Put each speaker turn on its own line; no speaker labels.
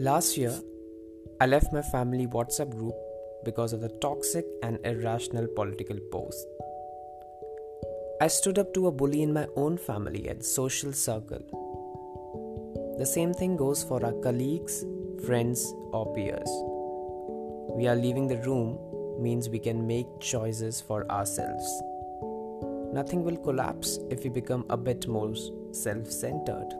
Last year, I left my family WhatsApp group because of the toxic and irrational political posts. I stood up to a bully in my own family and social circle. The same thing goes for our colleagues, friends, or peers. We are leaving the room means we can make choices for ourselves. Nothing will collapse if we become a bit more self centered.